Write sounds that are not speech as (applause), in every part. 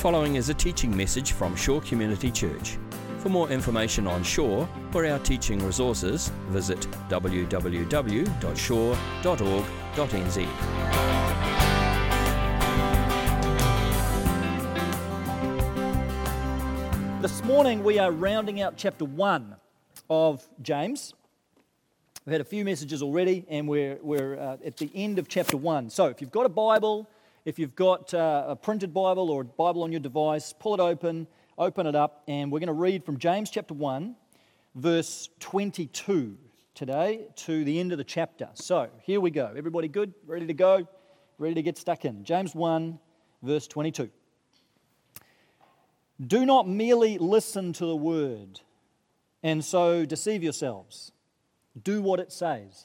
following is a teaching message from Shore Community Church. For more information on Shore or our teaching resources, visit www.shore.org.nz. This morning we are rounding out chapter 1 of James. We've had a few messages already, and we're, we're uh, at the end of chapter 1. So if you've got a Bible, if you've got uh, a printed Bible or a Bible on your device, pull it open, open it up, and we're going to read from James chapter 1, verse 22 today to the end of the chapter. So here we go. Everybody good? Ready to go? Ready to get stuck in? James 1, verse 22. Do not merely listen to the word and so deceive yourselves. Do what it says.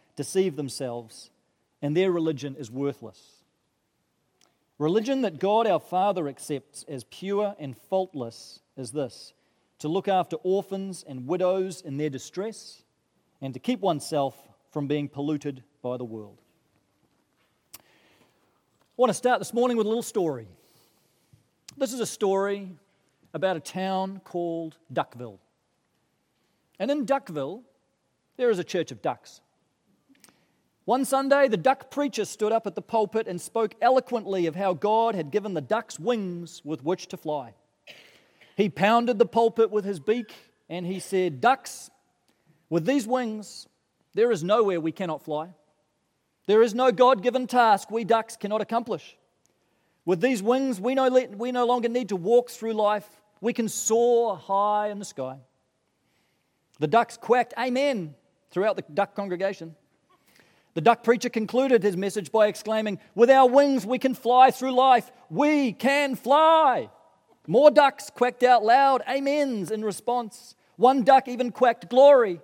deceive themselves, and their religion is worthless. Religion that God our Father accepts as pure and faultless is this to look after orphans and widows in their distress, and to keep oneself from being polluted by the world. I want to start this morning with a little story. This is a story about a town called Duckville. And in Duckville, there is a church of ducks. One Sunday, the duck preacher stood up at the pulpit and spoke eloquently of how God had given the ducks wings with which to fly. He pounded the pulpit with his beak and he said, Ducks, with these wings, there is nowhere we cannot fly. There is no God given task we ducks cannot accomplish. With these wings, we no, we no longer need to walk through life. We can soar high in the sky. The ducks quacked, Amen, throughout the duck congregation. The duck preacher concluded his message by exclaiming, With our wings, we can fly through life. We can fly. More ducks quacked out loud, Amens, in response. One duck even quacked, Glory.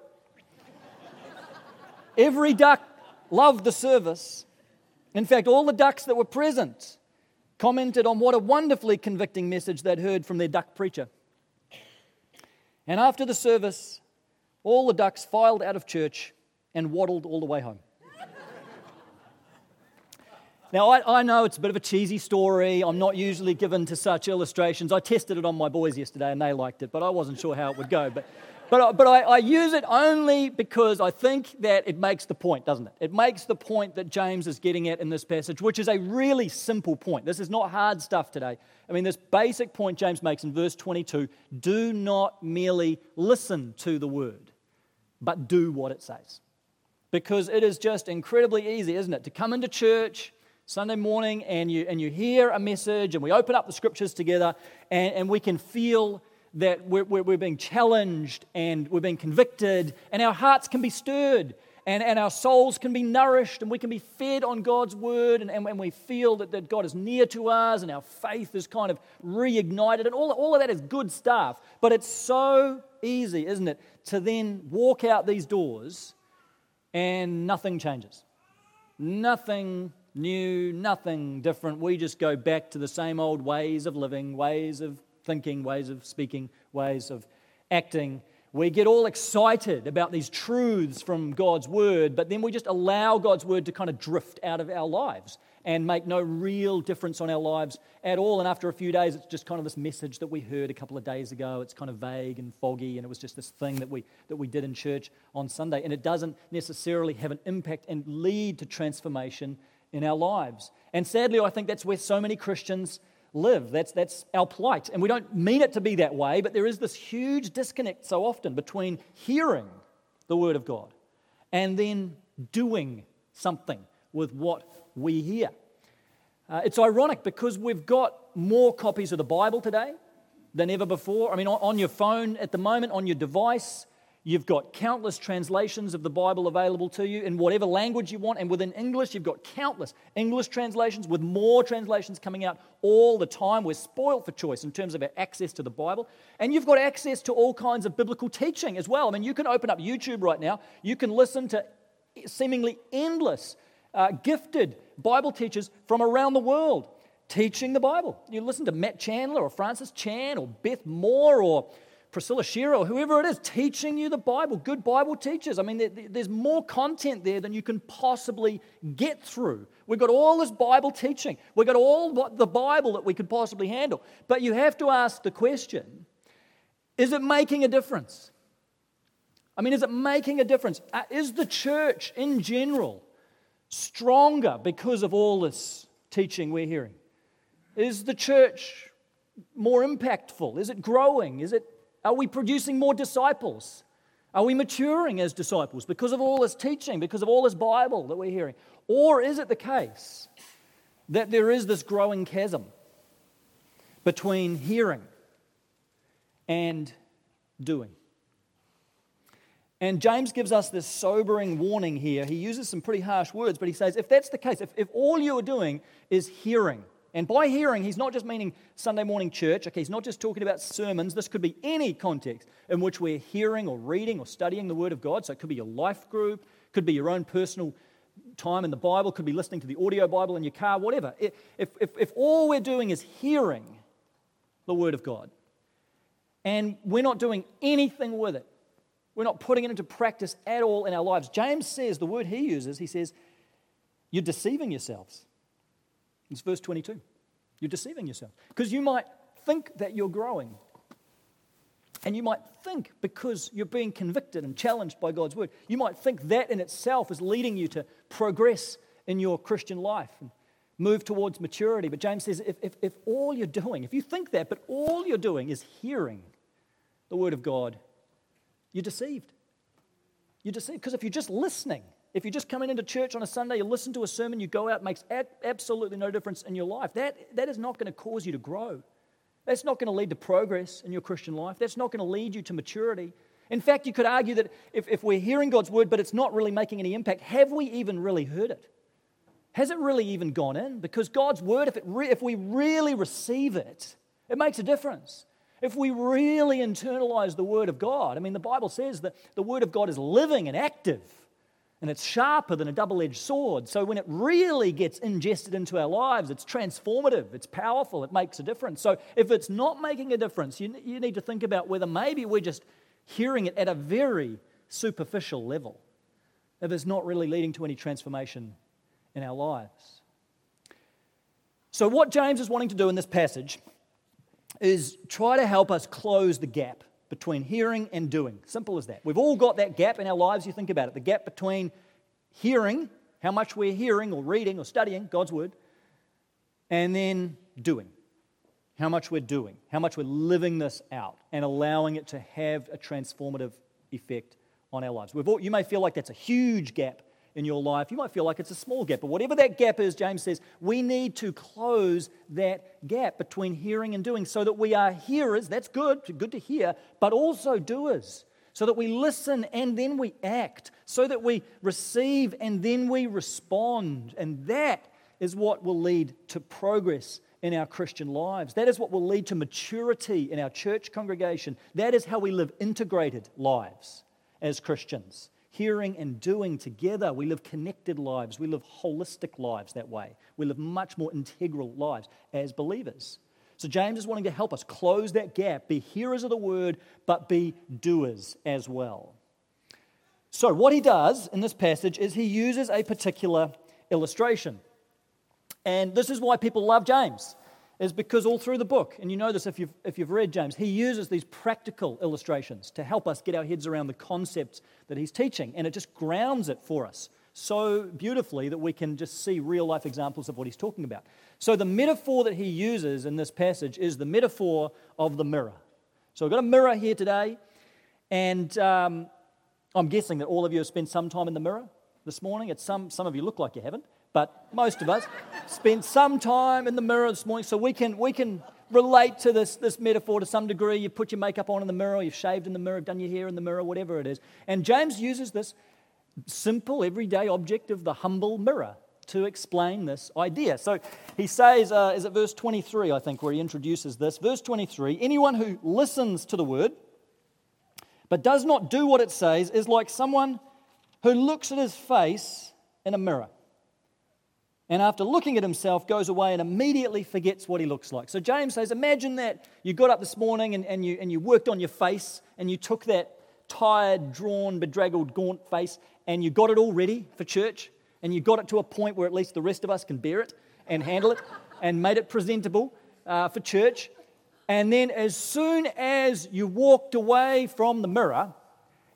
Every duck loved the service. In fact, all the ducks that were present commented on what a wonderfully convicting message they'd heard from their duck preacher. And after the service, all the ducks filed out of church and waddled all the way home. Now, I, I, know it's a bit of a cheesy story. I'm not usually given to such illustrations. I tested it on my boys yesterday and they liked it, but I wasn't sure how it would go. But, but, but I, I use it only because I think that it makes the point, doesn't it? It makes the point that James is getting at in this passage, which is a really simple point. This is not hard stuff today. I mean, this basic point James makes in verse 22 do not merely listen to the word, but do what it says. Because it is just incredibly easy, isn't it, to come into church Sunday morning and you, and you hear a message and we open up the scriptures together and, and we can feel that we're, we're, we're being challenged and we're being convicted and our hearts can be stirred and, and our souls can be nourished and we can be fed on God's word and, and, and we feel that, that God is near to us and our faith is kind of reignited and all, all of that is good stuff. But it's so easy, isn't it, to then walk out these doors and nothing changes. Nothing new, nothing different. We just go back to the same old ways of living, ways of thinking, ways of speaking, ways of acting. We get all excited about these truths from God's word, but then we just allow God's word to kind of drift out of our lives and make no real difference on our lives at all. And after a few days, it's just kind of this message that we heard a couple of days ago. It's kind of vague and foggy, and it was just this thing that we, that we did in church on Sunday. And it doesn't necessarily have an impact and lead to transformation in our lives. And sadly, I think that's where so many Christians live. That's, that's our plight. And we don't mean it to be that way, but there is this huge disconnect so often between hearing the Word of God and then doing something with what we hear. Uh, it's ironic because we've got more copies of the Bible today than ever before. I mean, on, on your phone at the moment, on your device, You've got countless translations of the Bible available to you in whatever language you want. And within English, you've got countless English translations with more translations coming out all the time. We're spoiled for choice in terms of our access to the Bible. And you've got access to all kinds of biblical teaching as well. I mean, you can open up YouTube right now, you can listen to seemingly endless, uh, gifted Bible teachers from around the world teaching the Bible. You listen to Matt Chandler or Francis Chan or Beth Moore or Priscilla Shirer whoever it is teaching you the Bible, good Bible teachers. I mean, there's more content there than you can possibly get through. We've got all this Bible teaching, we've got all the Bible that we could possibly handle. But you have to ask the question is it making a difference? I mean, is it making a difference? Uh, is the church in general stronger because of all this teaching we're hearing? Is the church more impactful? Is it growing? Is it, are we producing more disciples? Are we maturing as disciples because of all this teaching, because of all this Bible that we're hearing? Or is it the case that there is this growing chasm between hearing and doing? And James gives us this sobering warning here. He uses some pretty harsh words, but he says, if that's the case, if, if all you are doing is hearing, and by hearing, he's not just meaning Sunday morning church, okay, he's not just talking about sermons. This could be any context in which we're hearing or reading or studying the Word of God. So it could be your life group, could be your own personal time in the Bible, could be listening to the audio Bible in your car, whatever. If, if, if all we're doing is hearing the Word of God and we're not doing anything with it, we're not putting it into practice at all in our lives. James says, the word he uses, he says, you're deceiving yourselves. It's verse 22. You're deceiving yourself Because you might think that you're growing. And you might think, because you're being convicted and challenged by God's word, you might think that in itself is leading you to progress in your Christian life and move towards maturity. But James says, if, if, if all you're doing, if you think that, but all you're doing is hearing the word of God, you're deceived. You're deceived because if you're just listening, if you're just coming into church on a Sunday, you listen to a sermon, you go out, makes absolutely no difference in your life. That, that is not going to cause you to grow. That's not going to lead to progress in your Christian life. That's not going to lead you to maturity. In fact, you could argue that if, if we're hearing God's word, but it's not really making any impact, have we even really heard it? Has it really even gone in? Because God's word, if, it re- if we really receive it, it makes a difference. If we really internalize the Word of God, I mean, the Bible says that the Word of God is living and active, and it's sharper than a double edged sword. So when it really gets ingested into our lives, it's transformative, it's powerful, it makes a difference. So if it's not making a difference, you, you need to think about whether maybe we're just hearing it at a very superficial level, if it's not really leading to any transformation in our lives. So, what James is wanting to do in this passage is try to help us close the gap between hearing and doing. Simple as that. We've all got that gap in our lives. You think about it the gap between hearing, how much we're hearing or reading or studying God's word, and then doing. How much we're doing, how much we're living this out and allowing it to have a transformative effect on our lives. All, you may feel like that's a huge gap in your life. You might feel like it's a small gap, but whatever that gap is, James says, we need to close that gap between hearing and doing so that we are hearers, that's good, good to hear, but also doers. So that we listen and then we act, so that we receive and then we respond. And that is what will lead to progress in our Christian lives. That is what will lead to maturity in our church congregation. That is how we live integrated lives as Christians hearing and doing together. We live connected lives. We live holistic lives that way. We live much more integral lives as believers. So, James is wanting to help us close that gap, be hearers of the word, but be doers as well. So, what he does in this passage is he uses a particular illustration. And this is why people love James is because all through the book, and you know this if you've, if you've read James, he uses these practical illustrations to help us get our heads around the concepts that he's teaching. And it just grounds it for us so beautifully that we can just see real life examples of what he's talking about. So, the metaphor that he uses in this passage is the metaphor of the mirror. So, we've got a mirror here today, and um, I'm guessing that all of you have spent some time in the mirror this morning. It's some, some of you look like you haven't but most of us spent some time in the mirror this morning so we can, we can, relate to this, this metaphor to some degree. You put your makeup on in the mirror, you've shaved in the mirror, done your hair in the mirror, whatever it is. And James uses this simple, everyday object of the humble mirror to explain this idea. So he says, uh, is it verse 23, I think, where he introduces this? Verse 23 anyone who listens to the word but does not do what it says is like someone who looks at his face in a mirror and after looking at himself goes away and immediately forgets what he looks like. So James says, imagine that you got up this morning and, and, you, and you worked on your face and you took that tired, drawn, bedraggled, gaunt face and you got it all ready for church and you got it to a point where at least the rest of us can bear it and handle it (laughs) and made it presentable uh, for church. And then as soon as you walked away from the mirror,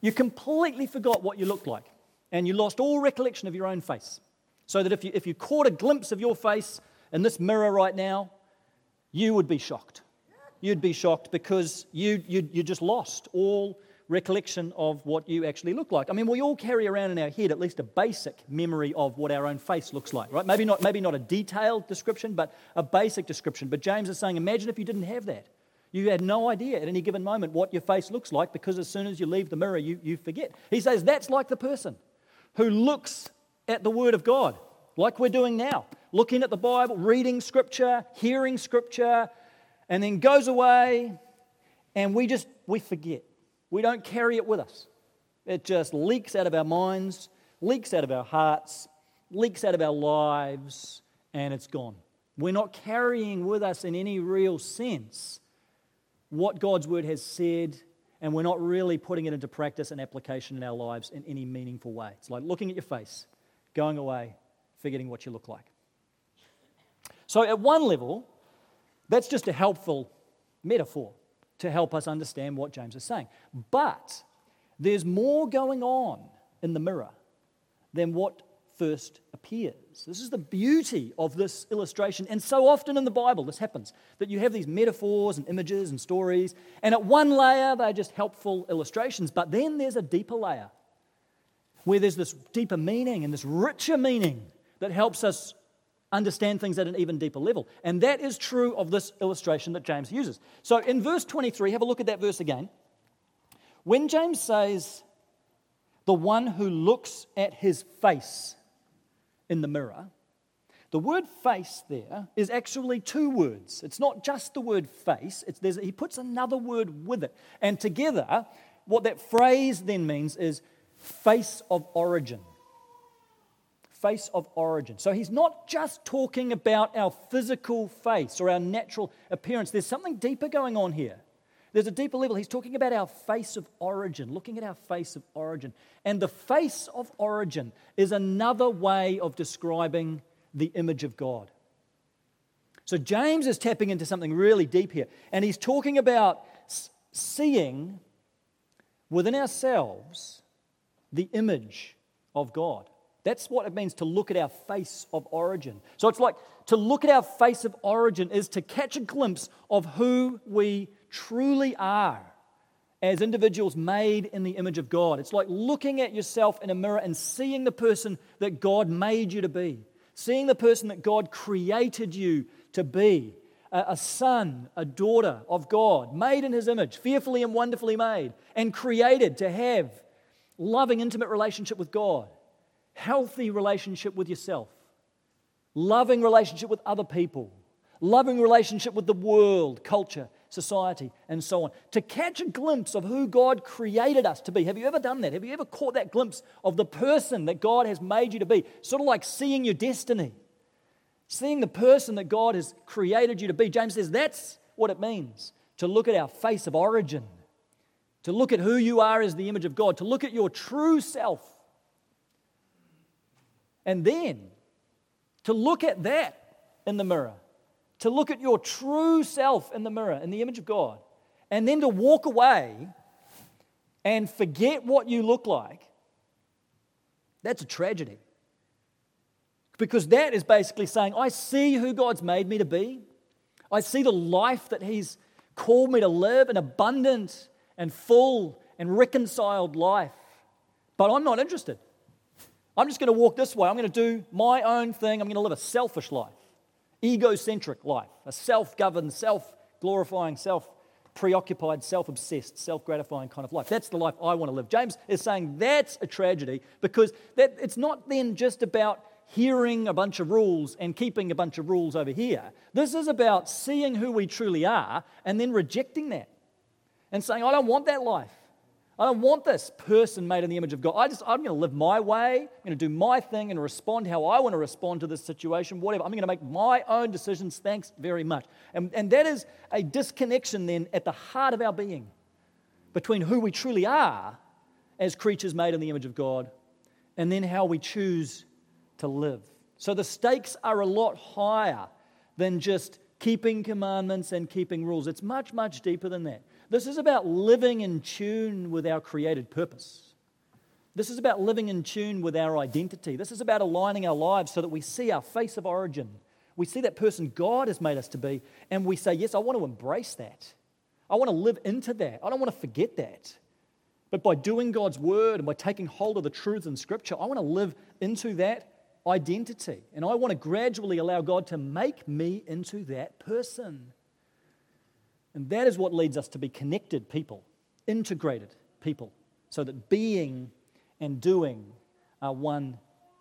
you completely forgot what you looked like and you lost all recollection of your own face. So that if you, if you caught a glimpse of your face in this mirror right now, you would be shocked. You'd be shocked because you, you, you just lost all recollection of what you actually look like. I mean, we all carry around in our head at least a basic memory of what our own face looks like, right? Maybe not, maybe not a detailed description, but a basic description. But James is saying, imagine if you didn't have that. You had no idea at any given moment what your face looks like because as soon as you leave the mirror, you, you forget. He says that's like the person who looks at the Word of God, like we're doing now, looking at the Bible, reading Scripture, hearing Scripture, and then goes away, and we just we forget. We don't carry it with us. It just leaks out of our minds, leaks out of our hearts, leaks out of our lives, and it's gone. We're not carrying with us in any real sense what God's word has said, and we're not really putting it into practice and application in our lives in any meaningful way. It's like looking at your face going away, forgetting what you look like. So, at one level, that's just a helpful metaphor to help us understand what James is saying. But there's more going on in the mirror than what first appears. This is the beauty of this illustration. And so often in the Bible, this happens that you have these metaphors and images and stories, and at one layer, they're just helpful illustrations. But then there's a deeper layer where there's this deeper meaning and this richer meaning that helps us understand things at an even deeper level. And that is true of this illustration that James uses. So in verse 23, have a look at that verse again. When James says, the one who looks at his face in the mirror, the word face there is actually two words. It's not just the word face, it's, he puts another word with it. And together, what that phrase then means is face of origin. Face of origin. So he's not just talking about our physical face or our natural appearance. There's something deeper going on here. There's a deeper level. He's talking about our face of origin, looking at our face of origin. And the face of origin is another way of describing the image of God. So James is tapping into something really deep here. And he's talking about seeing within ourselves the image of God. That's what it means to look at our face of origin. So it's like to look at our face of origin is to catch a glimpse of who we truly are as individuals made in the image of God. It's like looking at yourself in a mirror and seeing the person that God made you to be, seeing the person that God created you to be. A, son, a daughter of God, made in his image, fearfully and wonderfully made, and created to have loving, intimate relationship with God, healthy relationship with yourself, loving relationship with other people, loving relationship with the world, culture, society, and so on. To catch a glimpse of who God created us to be. Have you ever done that? Have you ever caught that glimpse of the person that God has made you to be? Sort of like seeing your destiny, seeing the person that God has created you to be. James says that's what it means to look at our face of origin to look at who you are as the image of God, to look at your true self. And then to look at that in the mirror, to look at your true self in the mirror, in the image of God, and then to walk away and forget what you look like, that's a tragedy. Because that is basically saying, I see who God's made me to be. I see the life that He's called me to live, an abundant and full and reconciled life. But I'm not interested. I'm just going to walk this way. I'm going to do my own thing. I'm going to live a selfish life, egocentric life, a self governed, self glorifying, self preoccupied, self obsessed, self gratifying kind of life. That's the life I want to live. James is saying that's a tragedy because that, it's not then just about hearing a bunch of rules and keeping a bunch of rules over here. This is about seeing who we truly are and then rejecting that and saying, I don't want that life. I don't want this person made in the image of God. I just, I'm going to live my way. I'm going to do my thing and respond how I want to respond to this situation, whatever. I'm going to make my own decisions. Thanks very much. And, and that is a disconnection then at the heart of our being between who we truly are as creatures made in the image of God and then how we choose to live. So the stakes are a lot higher than just keeping commandments and keeping rules. It's much, much deeper than that. This is about living in tune with our created purpose. This is about living in tune with our identity. This is about aligning our lives so that we see our face of origin. We see that person God has made us to be, and we say, Yes, I want to embrace that. I want to live into that. I don't want to forget that. But by doing God's word and by taking hold of the truths in Scripture, I want to live into that identity. And I want to gradually allow God to make me into that person. And that is what leads us to be connected people, integrated people, so that being and doing are one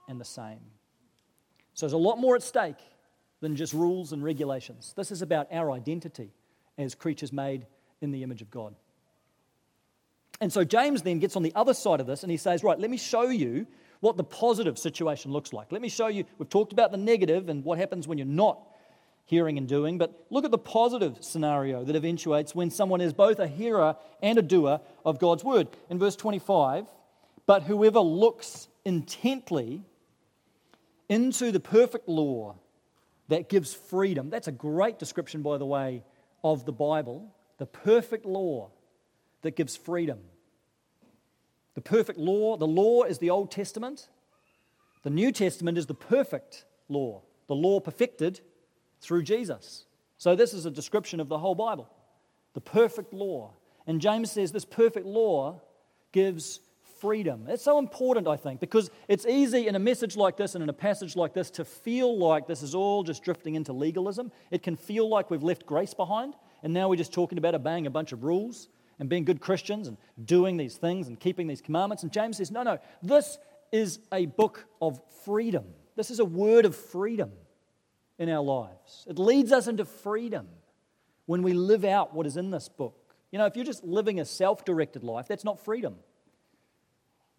and the same. So there's a lot more at stake than just rules and regulations. This is about our identity as creatures made in the image of God. And so James then gets on the other side of this and he says, Right, let me show you what the positive situation looks like. Let me show you, we've talked about the negative and what happens when you're not hearing and doing, but look at the positive scenario that eventuates when someone is both a hearer and a doer of God's word. In verse 25, but whoever looks intently into the perfect law that gives freedom. That's a great description, by the way, of the Bible. The perfect law that gives freedom. The perfect law, the law is the Old Testament. The New Testament is the perfect law, the law perfected through Jesus. So, this is a description of the whole Bible the perfect law. And James says this perfect law gives freedom. It's so important, I think, because it's easy in a message like this and in a passage like this to feel like this is all just drifting into legalism. It can feel like we've left grace behind, and now we're just talking about obeying a bunch of rules and being good Christians and doing these things and keeping these commandments. And James says, no, no, this is a book of freedom. This is a word of freedom in our lives. It leads us into freedom when we live out what is in this book. You know, if you're just living a self directed life, that's not freedom.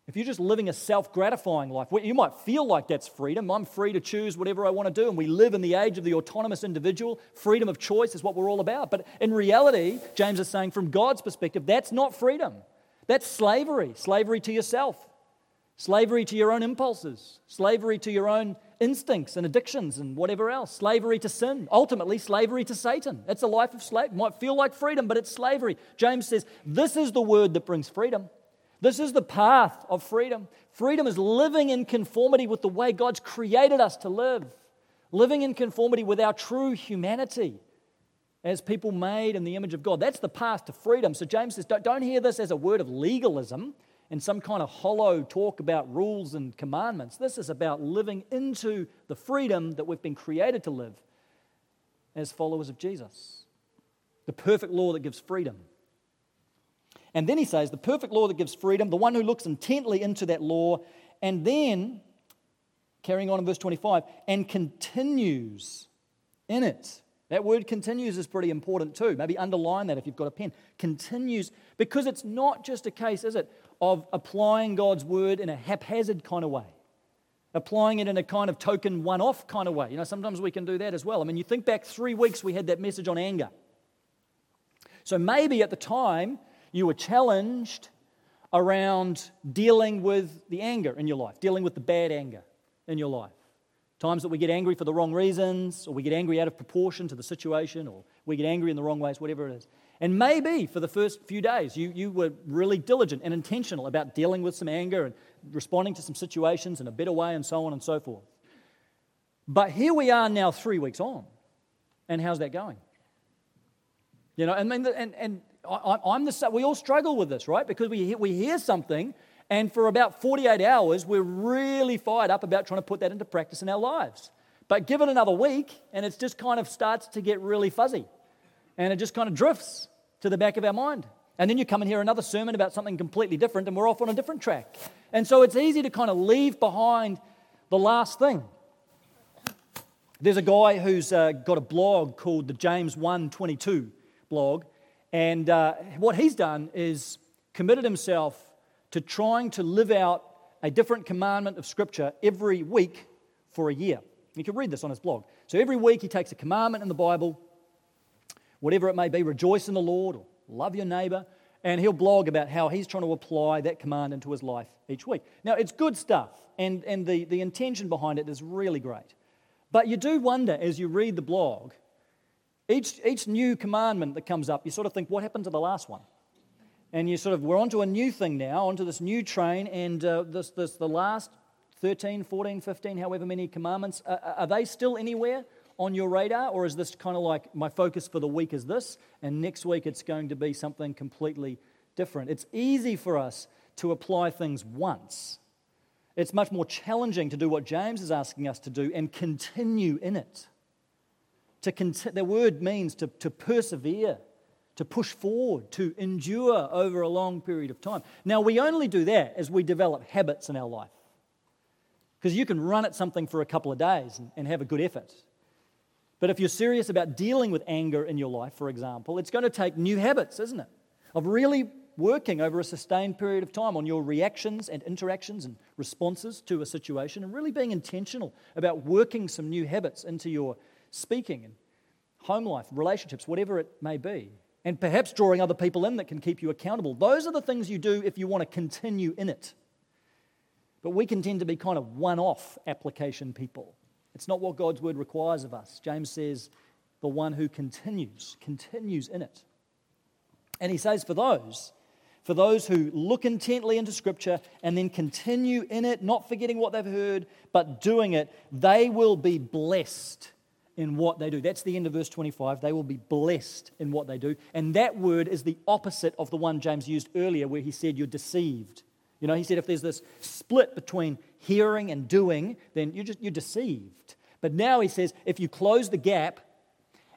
If you're just living a self gratifying life, you might feel like that's freedom. I'm free to choose whatever I want to do. And we live in the age of the autonomous individual. Freedom of choice is what we're all about. But in reality, James is saying from God's perspective, that's not freedom. That's slavery, slavery to yourself, slavery to your own impulses, slavery to your own instincts and addictions and whatever else, slavery to sin, ultimately slavery to Satan. It's a life of slavery. Might feel like freedom, but it's slavery. James says, This is the word that brings freedom. This is the path of freedom. Freedom is living in conformity with the way God's created us to live, living in conformity with our true humanity as people made in the image of God. That's the path to freedom. So James says, don't, don't hear this as a word of legalism and some kind of hollow talk about rules and commandments. This is about living into the freedom that we've been created to live as followers of Jesus. The perfect law that gives freedom. And then he says, the perfect law that gives freedom, the one who looks intently into that law, and then, carrying on in verse 25, and continues in it. That word continues is pretty important too. Maybe underline that if you've got a pen. Continues, because it's not just a case, is it, of applying God's word in a haphazard kind of way, applying it in a kind of token one off kind of way. You know, sometimes we can do that as well. I mean, you think back three weeks, we had that message on anger. So maybe at the time you were challenged around dealing with the anger in your life, dealing with the bad anger in your life. Times that we get angry for the wrong reasons, or we get angry out of proportion to the situation, or we get angry in the wrong ways, whatever it is. And maybe for the first few days, you, you were really diligent and intentional about dealing with some anger and responding to some situations in a better way and so on and so forth. But here we are now, three weeks on. And how's that going? You know, I mean, and, and I, am the we all struggle with this, right? Because we we hear something, and for about 48 hours, we're really fired up about trying to put that into practice in our lives. But give it another week, and it just kind of starts to get really fuzzy and it just kind of drifts to the back of our mind. And then you come and hear another sermon about something completely different, and we're off on a different track. And so it's easy to kind of leave behind the last thing. There's a guy who's uh, got a blog called the James 122 blog, and uh, what he's done is committed himself to trying to live out a different commandment of Scripture every week for a year. You can read this on his blog. So every week he takes a commandment in the Bible, whatever it may be, rejoice in the Lord or love your neighbor, and he'll blog about how he's trying to apply that command into his life each week. Now, it's good stuff, and, and the, the intention behind it is really great. But you do wonder as you read the blog, each, each new commandment that comes up, you sort of think, what happened to the last one? And you sort of, we're onto a new thing now, onto this new train, and uh, this, this, the last 13, 14, 15, however many commandments, uh, are they still anywhere on your radar? Or is this kind of like my focus for the week is this, and next week it's going to be something completely different? It's easy for us to apply things once it's much more challenging to do what James is asking us to do and continue in it. To conti- the word means to, to persevere, to push forward, to endure over a long period of time. Now, we only do that as we develop habits in our life. Because you can run at something for a couple of days and, and have a good effort. But if you're serious about dealing with anger in your life, for example, it's going to take new habits, isn't it? Of really working over a sustained period of time on your reactions and interactions and responses to a situation and really being intentional about working some new habits into your speaking and home life, relationships, whatever it may be. And perhaps drawing other people in that can keep you accountable. Those are the things you do if you want to continue in it. But we can tend to be kind of one off application people. It's not what God's word requires of us. James says, the one who continues, continues in it. And he says, for those for those who look intently into Scripture and then continue in it, not forgetting what they've heard, but doing it, they will be blessed in what they do. That's the end of verse 25. They will be blessed in what they do. And that word is the opposite of the one James used earlier, where he said you're deceived. You know, he said if there's this split between hearing and doing, then you're, just, you're deceived. But now he says if you close the gap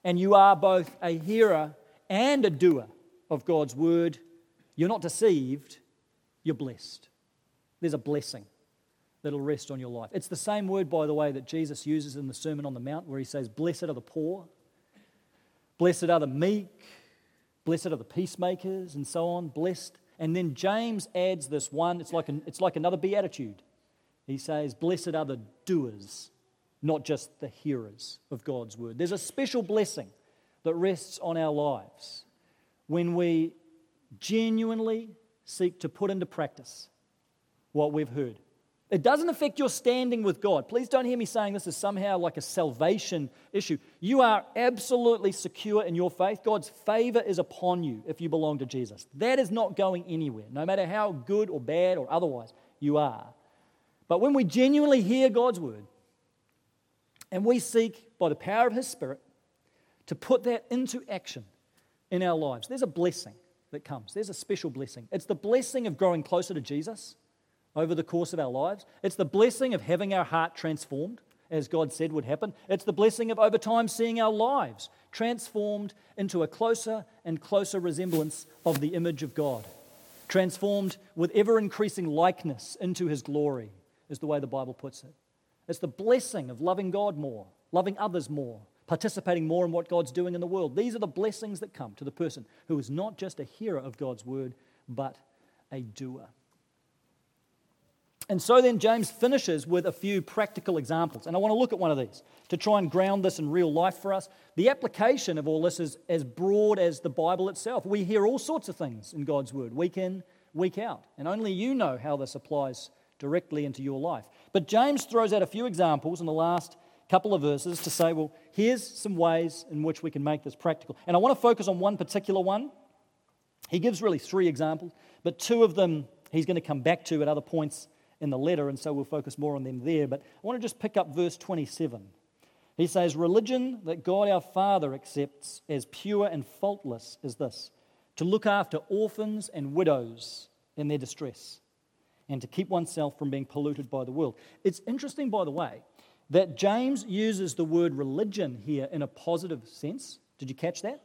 and you are both a hearer and a doer of God's word, you're not deceived, you're blessed. There's a blessing that'll rest on your life. It's the same word, by the way, that Jesus uses in the Sermon on the Mount, where he says, Blessed are the poor, blessed are the meek, blessed are the peacemakers, and so on. Blessed. And then James adds this one, it's like, an, it's like another beatitude. He says, Blessed are the doers, not just the hearers of God's word. There's a special blessing that rests on our lives when we genuinely seek to put into practice what we've heard. It doesn't affect your standing with God. Please don't hear me saying this is somehow like a salvation issue. You are absolutely secure in your faith. God's favor is upon you if you belong to Jesus. That is not going anywhere, no matter how good or bad or otherwise you are. But when we genuinely hear God's word and we seek, by the power of His Spirit, to put that into action in our lives, there's a blessing that comes. There's a special blessing. It's the blessing of growing closer to Jesus over the course of our lives. It's the blessing of having our heart transformed, as God said would happen. It's the blessing of over time seeing our lives transformed into a closer and closer resemblance of the image of God, transformed with ever increasing likeness into his glory, is the way the Bible puts it. It's the blessing of loving God more, loving others more, participating more in what God's doing in the world. These are the blessings that come to the person who is not just a hearer of God's word, but a doer. And so then James finishes with a few practical examples. And I want to look at one of these to try and ground this in real life for us. The application of all this is as broad as the Bible itself. We hear all sorts of things in God's word, week in, week out. And only you know how this applies directly into your life. But James throws out a few examples in the last couple of verses to say, well, here's some ways in which we can make this practical. And I want to focus on one particular one. He gives really three examples, but two of them he's going to come back to at other points in the letter, and so we'll focus more on them there. But I want to just pick up verse 27. He says, Religion that God our Father accepts as pure and faultless is this to look after orphans and widows in their distress, and to keep oneself from being polluted by the world. It's interesting, by the way, that James uses the word religion here in a positive sense. Did you catch that?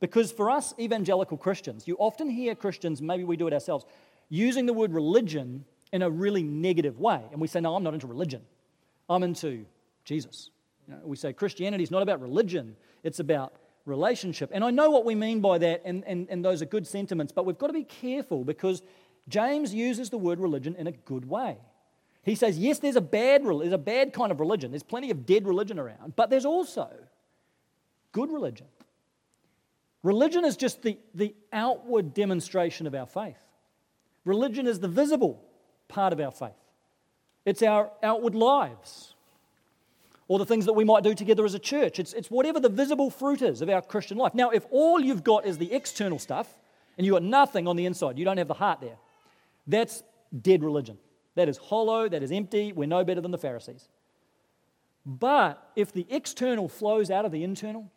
Because for us evangelical Christians, you often hear Christians, maybe we do it ourselves, using the word religion in a really negative way. And we say, no, I'm not into religion, I'm into Jesus. You know, we say Christianity is not about religion, it's about relationship. And I know what we mean by that, and, and, and those are good sentiments, but we've got to be careful because James uses the word religion in a good way. He says, yes, there's a bad, there's a bad kind of religion. There's plenty of dead religion around, but there's also good religion. Religion is just the, the outward demonstration of our faith. Religion is the visible part of our faith. It's our outward lives or the things that we might do together as a church. It's, it's whatever the visible fruit is of our Christian life. Now, if all you've got is the external stuff and you've got nothing on the inside, you don't have the heart there, that's dead religion. That is hollow, that is empty. We're no better than the Pharisees. But if the external flows out of the internal,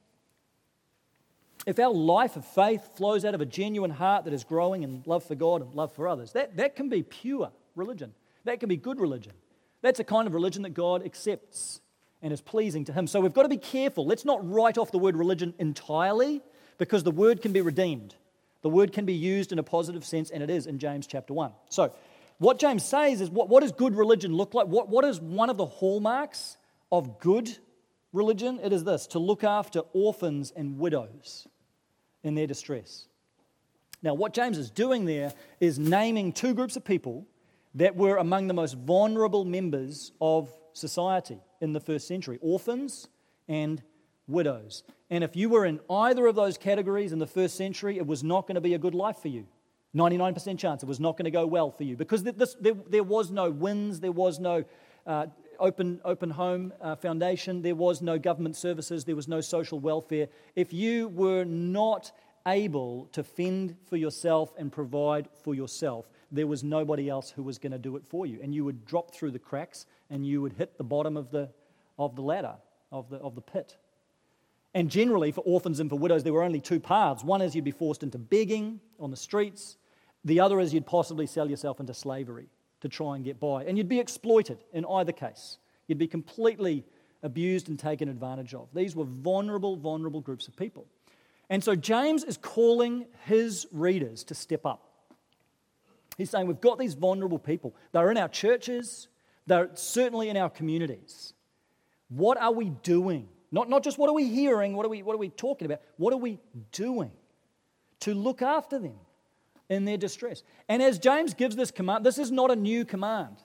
if our life of faith flows out of a genuine heart that is growing in love for God and love for others, that, that can be pure religion. That can be good religion. That's a kind of religion that God accepts and is pleasing to Him. So we've got to be careful. Let's not write off the word religion entirely because the word can be redeemed. The word can be used in a positive sense, and it is in James chapter 1. So, what James says is what, what does good religion look like? What, what is one of the hallmarks of good religion? It is this to look after orphans and widows in their distress. Now, what James is doing there is naming two groups of people that were among the most vulnerable members of society in the first century orphans and widows. And if you were in either of those categories in the first century, it was not going to be a good life for you. 99% chance it was not going to go well for you because this, there, there was no WINZ, there was no uh, open, open home uh, foundation, there was no government services, there was no social welfare. If you were not able to fend for yourself and provide for yourself, there was nobody else who was going to do it for you. And you would drop through the cracks and you would hit the bottom of the, of the ladder, of the, of the pit. And generally, for orphans and for widows, there were only two paths. One is you'd be forced into begging on the streets, the other is you'd possibly sell yourself into slavery to try and get by. And you'd be exploited in either case. You'd be completely abused and taken advantage of. These were vulnerable, vulnerable groups of people. And so James is calling his readers to step up. He's saying, We've got these vulnerable people. They're in our churches, they're certainly in our communities. What are we doing? Not, not just what are we hearing, what are we, what are we talking about? What are we doing to look after them? in their distress. And as James gives this command, this is not a new command.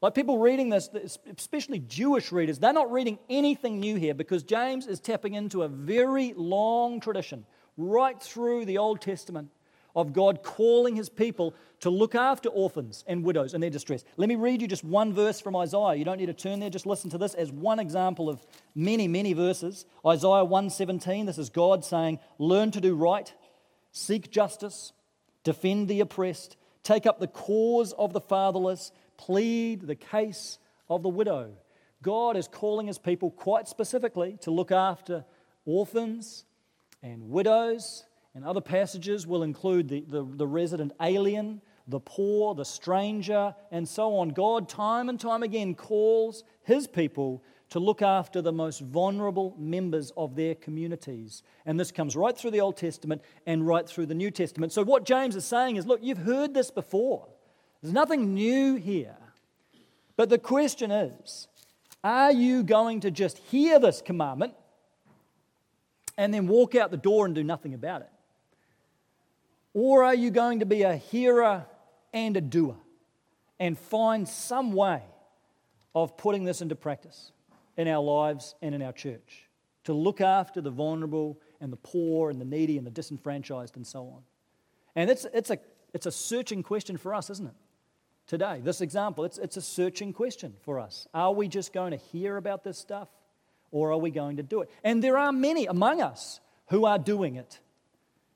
Like people reading this, especially Jewish readers, they're not reading anything new here because James is tapping into a very long tradition right through the Old Testament of God calling his people to look after orphans and widows in their distress. Let me read you just one verse from Isaiah. You don't need to turn there, just listen to this as one example of many, many verses. Isaiah 117, this is God saying, "Learn to do right, seek justice, defend the oppressed, take up the cause of the fatherless, plead the case of the widow. God is calling his people quite specifically to look after orphans and widows, and other passages will include the, the, the, resident alien, the poor, the stranger, and so on. God, time and time again, calls his people to look after the most vulnerable members of their communities. And this comes right through the Old Testament and right through the New Testament. So, what James is saying is look, you've heard this before, there's nothing new here. But the question is are you going to just hear this commandment and then walk out the door and do nothing about it? Or are you going to be a hearer and a doer and find some way of putting this into practice? in our lives and in our church to look after the vulnerable and the poor and the needy and the disenfranchised and so on. And it's, it's, a, it's a searching question for us, isn't it? Today, this example, it's, it's a searching question for us. Are we just going to hear about this stuff or are we going to do it? And there are many among us who are doing it,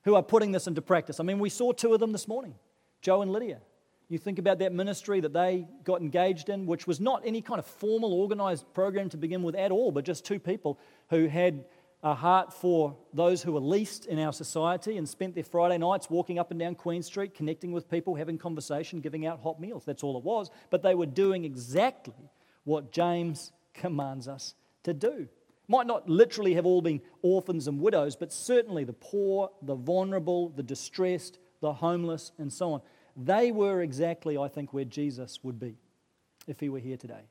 who are putting this into practice. I mean, we saw two of them this morning Joe and Lydia. You think about that ministry that they got engaged in, which was not any kind of formal organized program to begin with at all, but just two people who had a heart for those who were least in our society and spent their Friday nights walking up and down Queen Street, connecting with people, having conversation, giving out hot meals. That's all it was. But they were doing exactly what James commands us to do. Might not literally have all been orphans and widows, but certainly the poor, the vulnerable, the distressed, the homeless, and so on. They were exactly, I think, where Jesus would be if he were here today.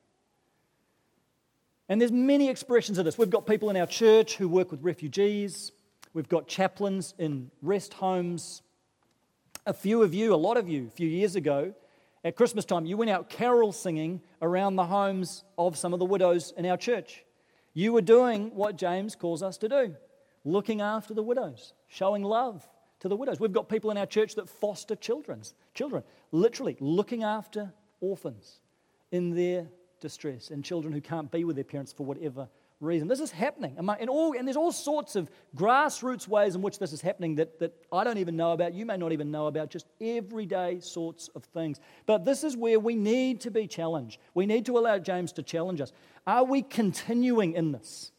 And there's many expressions of this. We've got people in our church who work with refugees. We've got chaplains in rest homes. A few of you, a lot of you, a few years ago, at Christmas time, you went out carol singing around the homes of some of the widows in our church. You were doing what James calls us to do looking after the widows, showing love to the widows. We've got people in our church that foster children's, children, literally looking after orphans in their distress and children who can't be with their parents for whatever reason. This is happening. And, all, and there's all sorts of grassroots ways in which this is happening that, that I don't even know about. You may not even know about, just everyday sorts of things. But this is where we need to be challenged. We need to allow James to challenge us. Are we continuing in this?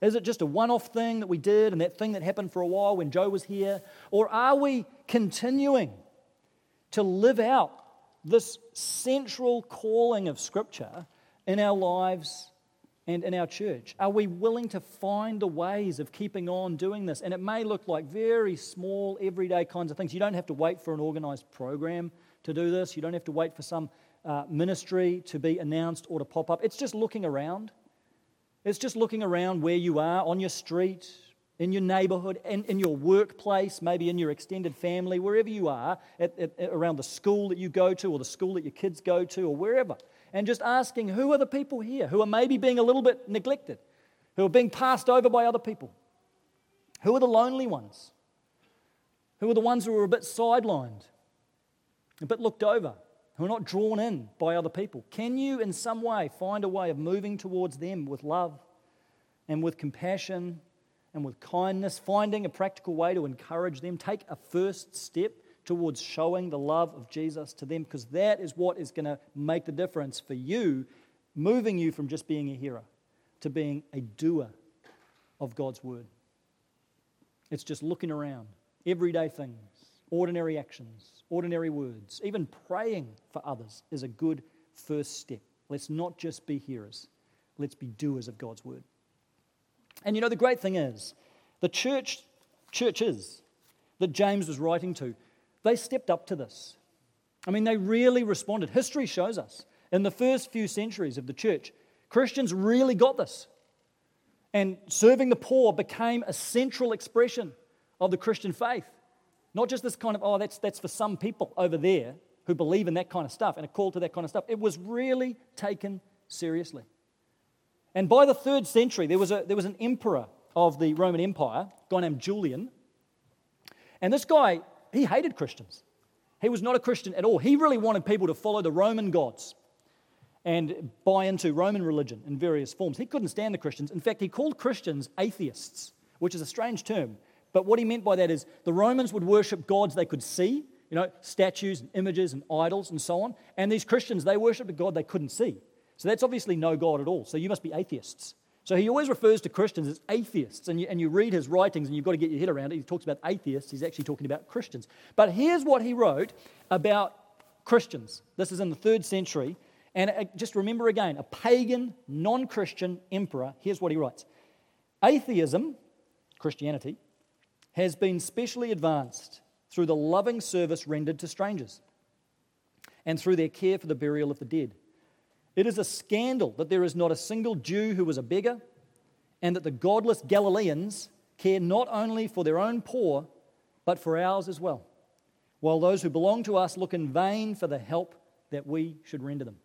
Is it just a one off thing that we did and that thing that happened for a while when Joe was here? Or are we continuing to live out this central calling of Scripture in our lives and in our church? Are we willing to find the ways of keeping on doing this? And it may look like very small, everyday kinds of things. You don't have to wait for an organized program to do this, you don't have to wait for some uh, ministry to be announced or to pop up. It's just looking around. It's just looking around where you are on your street, in your neighborhood, in, in your workplace, maybe in your extended family, wherever you are, at, at, around the school that you go to or the school that your kids go to or wherever. And just asking who are the people here who are maybe being a little bit neglected, who are being passed over by other people? Who are the lonely ones? Who are the ones who are a bit sidelined, a bit looked over? who are not drawn in by other people? Can you, in some way, find a way of moving towards them with love and with compassion and with kindness, finding a practical way to encourage them? Take a first step towards showing the love of Jesus to them because that is what is going to make the difference for you, moving you from just being a hearer to being a doer of God's word. It's just looking around, everyday things, ordinary actions ordinary words, even praying for others is a good first step. Let's not just be hearers, let's be doers of God's word. And you know, the great thing is, the church, churches that James was writing to, they stepped up to this. I mean, they really responded. History shows us in the first few centuries of the church, Christians really got this. And serving the poor became a central expression of the Christian faith. Not just this kind of, oh, that's, that's for some people over there who believe in that kind of stuff and a call to that kind of stuff. It was really taken seriously. And by the third century, there was, a, there was an emperor of the Roman Empire, a guy named Julian. And this guy, he hated Christians. He was not a Christian at all. He really wanted people to follow the Roman gods and buy into Roman religion in various forms. He couldn't stand the Christians. In fact, he called Christians atheists, which is a strange term but what he meant by that is the Romans would worship gods they could see, you know, statues and images and idols and so on. And these Christians, they worshiped a God they couldn't see. So that's obviously no God at all. So you must be atheists. So he always refers to Christians as atheists. And you, and you read his writings and you've got to get your head around it. He talks about atheists, he's actually talking about Christians. But here's what he wrote about Christians. This is in the third century. And uh, just remember again a pagan, non Christian emperor. Here's what he writes Atheism, Christianity, has been specially advanced through the loving service rendered to strangers and through their care for the burial of the dead. It is a scandal that there is not a single Jew who was a beggar, and that the godless Galileans care not only for their own poor, but for ours as well, while those who belong to us look in vain for the help that we should render them.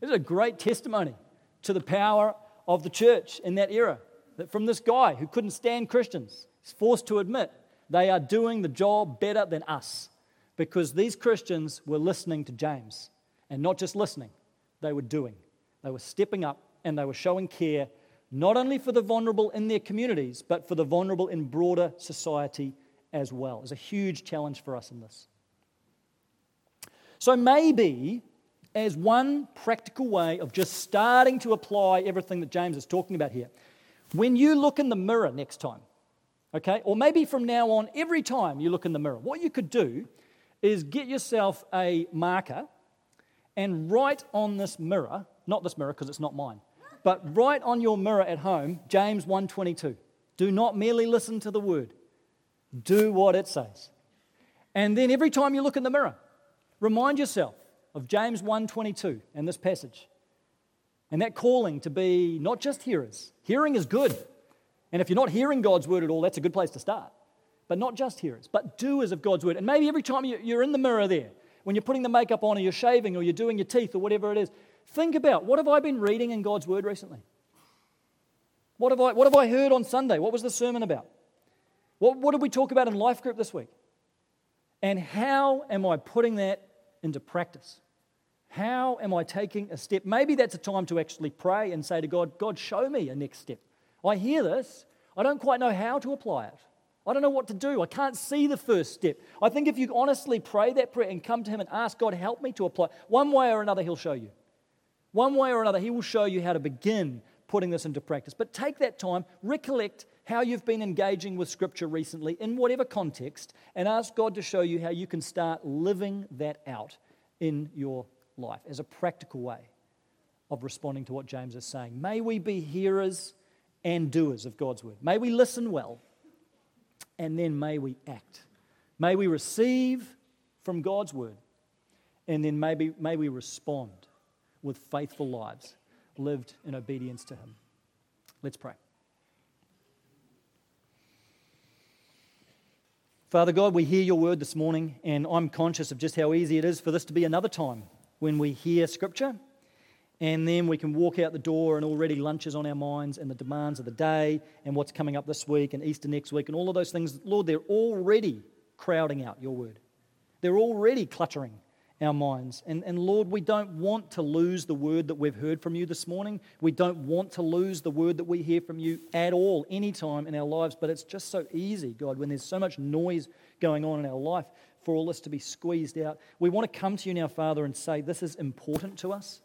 This is a great testimony to the power of the church in that era. That from this guy who couldn't stand Christians, He's forced to admit they are doing the job better than us because these Christians were listening to James. And not just listening, they were doing. They were stepping up and they were showing care not only for the vulnerable in their communities, but for the vulnerable in broader society as well. It's a huge challenge for us in this. So maybe, as one practical way of just starting to apply everything that James is talking about here, when you look in the mirror next time, Okay? Or maybe from now on, every time you look in the mirror, what you could do is get yourself a marker and write on this mirror, not this mirror because it's not mine, But write on your mirror at home James 1:22. Do not merely listen to the word. Do what it says. And then every time you look in the mirror, remind yourself of James 1:22 and this passage. And that calling to be not just hearers. Hearing is good. And if you're not hearing God's word at all, that's a good place to start. But not just hearers, but doers of God's word. And maybe every time you're in the mirror there, when you're putting the makeup on or you're shaving or you're doing your teeth or whatever it is, think about what have I been reading in God's word recently? What have I, what have I heard on Sunday? What was the sermon about? What, what did we talk about in life group this week? And how am I putting that into practice? How am I taking a step? Maybe that's a time to actually pray and say to God, God, show me a next step. I hear this. I don't quite know how to apply it. I don't know what to do. I can't see the first step. I think if you honestly pray that prayer and come to Him and ask God, help me to apply, one way or another, He'll show you. One way or another, He will show you how to begin putting this into practice. But take that time, recollect how you've been engaging with Scripture recently in whatever context, and ask God to show you how you can start living that out in your life as a practical way of responding to what James is saying. May we be hearers and doers of God's word. May we listen well, and then may we act. May we receive from God's word, and then maybe may we respond with faithful lives lived in obedience to Him. Let's pray. Father God, we hear your word this morning, and I'm conscious of just how easy it is for this to be another time when we hear Scripture, and then we can walk out the door and already lunch is on our minds and the demands of the day and what's coming up this week and Easter next week and all of those things. Lord, they're already crowding out your word. They're already cluttering our minds. And, and Lord, we don't want to lose the word that we've heard from you this morning. We don't want to lose the word that we hear from you at all, anytime in our lives. But it's just so easy, God, when there's so much noise going on in our life for all this to be squeezed out. We want to come to you now, Father, and say, This is important to us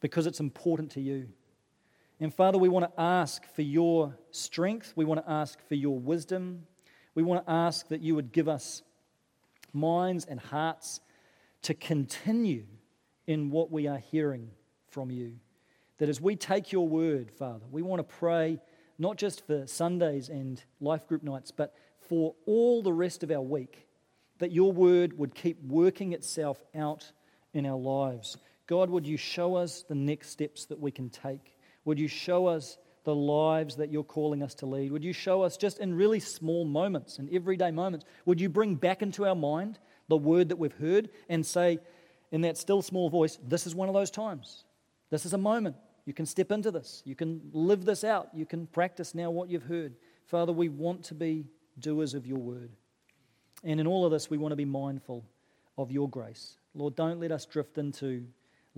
because it's important to you. And Father, we want to ask for your strength. We want to ask for your wisdom. We want to ask that you would give us minds and hearts to continue in what we are hearing from you. That as we take your word, Father, we want to pray not just for Sundays and life group nights, but for all the rest of our week that your word would keep working itself out in our lives. God, would you show us the next steps that we can take? Would you show us the lives that you're calling us to lead? Would you show us just in really small moments and everyday moments? Would you bring back into our mind the word that we've heard and say, in that still small voice, this is one of those times. This is a moment. You can step into this. You can live this out. You can practice now what you've heard. Father, we want to be doers of your word. And in all of this, we want to be mindful of your grace. Lord, don't let us drift into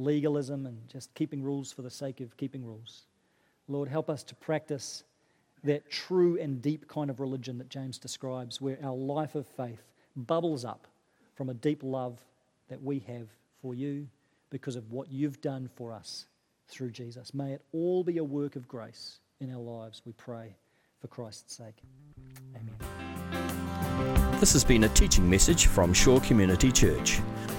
legalism and just keeping rules for the sake of keeping rules. Lord, help us to practice that true and deep kind of religion that James describes, where our life of faith bubbles up from a deep love that we have for you because of what you've done for us through Jesus. May it all be a work of grace in our lives, we pray, for Christ's sake. Amen. This has been a teaching message from Shore Community Church.